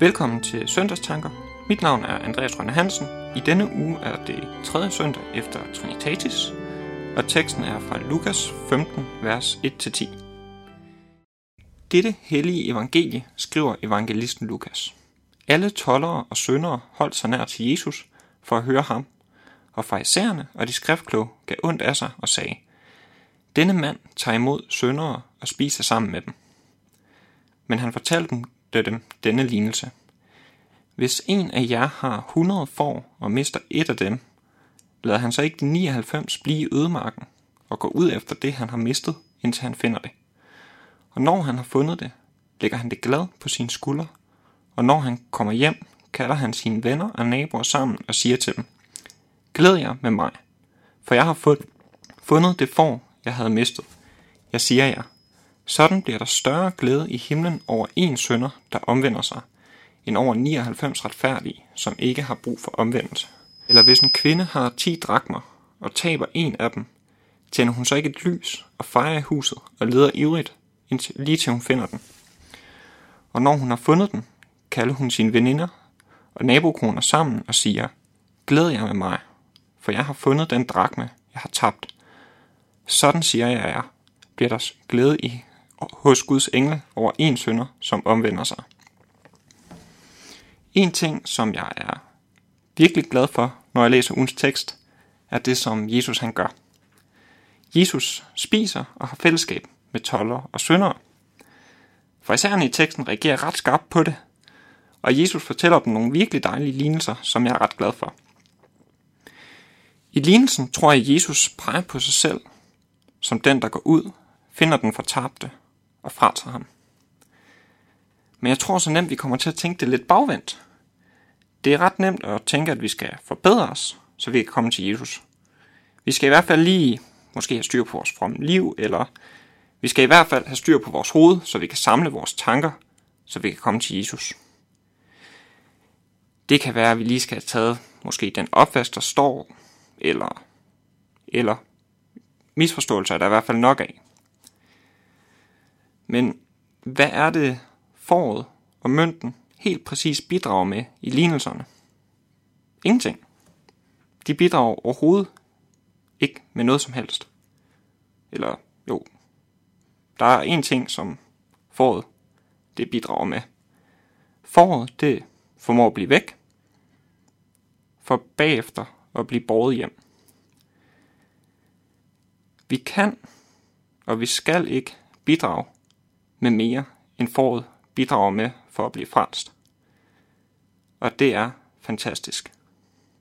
Velkommen til Søndagstanker. Mit navn er Andreas Rønne Hansen. I denne uge er det tredje søndag efter Trinitatis, og teksten er fra Lukas 15, vers 1-10. Dette hellige evangelie skriver evangelisten Lukas. Alle tollere og syndere holdt sig nær til Jesus for at høre ham, og farisæerne og de skriftkloge gav ondt af sig og sagde, Denne mand tager imod syndere og spiser sammen med dem. Men han fortalte dem denne lignelse. Hvis en af jer har 100 får og mister et af dem, lader han så ikke de 99 blive i ødemarken og gå ud efter det, han har mistet, indtil han finder det. Og når han har fundet det, lægger han det glad på sine skuldre, og når han kommer hjem, kalder han sine venner og naboer sammen og siger til dem, Glæd jer med mig, for jeg har fundet det får, jeg havde mistet. Jeg siger jer, sådan bliver der større glæde i himlen over en sønder, der omvender sig, end over 99 retfærdige, som ikke har brug for omvendelse. Eller hvis en kvinde har 10 drakmer og taber en af dem, tænder hun så ikke et lys og fejrer i huset og leder ivrigt, indtil, lige til hun finder den. Og når hun har fundet den, kalder hun sine veninder og nabokoner sammen og siger, Glæd jer med mig, for jeg har fundet den drakme, jeg har tabt. Sådan siger jeg jer, bliver der glæde i hos Guds engel over en sønder, som omvender sig. En ting, som jeg er virkelig glad for, når jeg læser ugens tekst, er det, som Jesus han gør. Jesus spiser og har fællesskab med toller og syndere. For især i teksten reagerer ret skarpt på det, og Jesus fortæller dem nogle virkelig dejlige lignelser, som jeg er ret glad for. I lignelsen tror jeg, at Jesus peger på sig selv som den, der går ud, finder den fortabte og fratager ham. Men jeg tror så nemt, vi kommer til at tænke det lidt bagvendt. Det er ret nemt at tænke, at vi skal forbedre os, så vi kan komme til Jesus. Vi skal i hvert fald lige måske have styr på vores fromme liv, eller vi skal i hvert fald have styr på vores hoved, så vi kan samle vores tanker, så vi kan komme til Jesus. Det kan være, at vi lige skal have taget måske den opvask, der står, eller, eller misforståelser er der i hvert fald nok af. Men hvad er det foråret og mønten helt præcis bidrager med i lignelserne? Ingenting. De bidrager overhovedet ikke med noget som helst. Eller jo, der er en ting, som foråret det bidrager med. Foråret det formår at blive væk, for bagefter at blive båret hjem. Vi kan og vi skal ikke bidrage med mere, end foråret bidrager med for at blive frelst. Og det er fantastisk.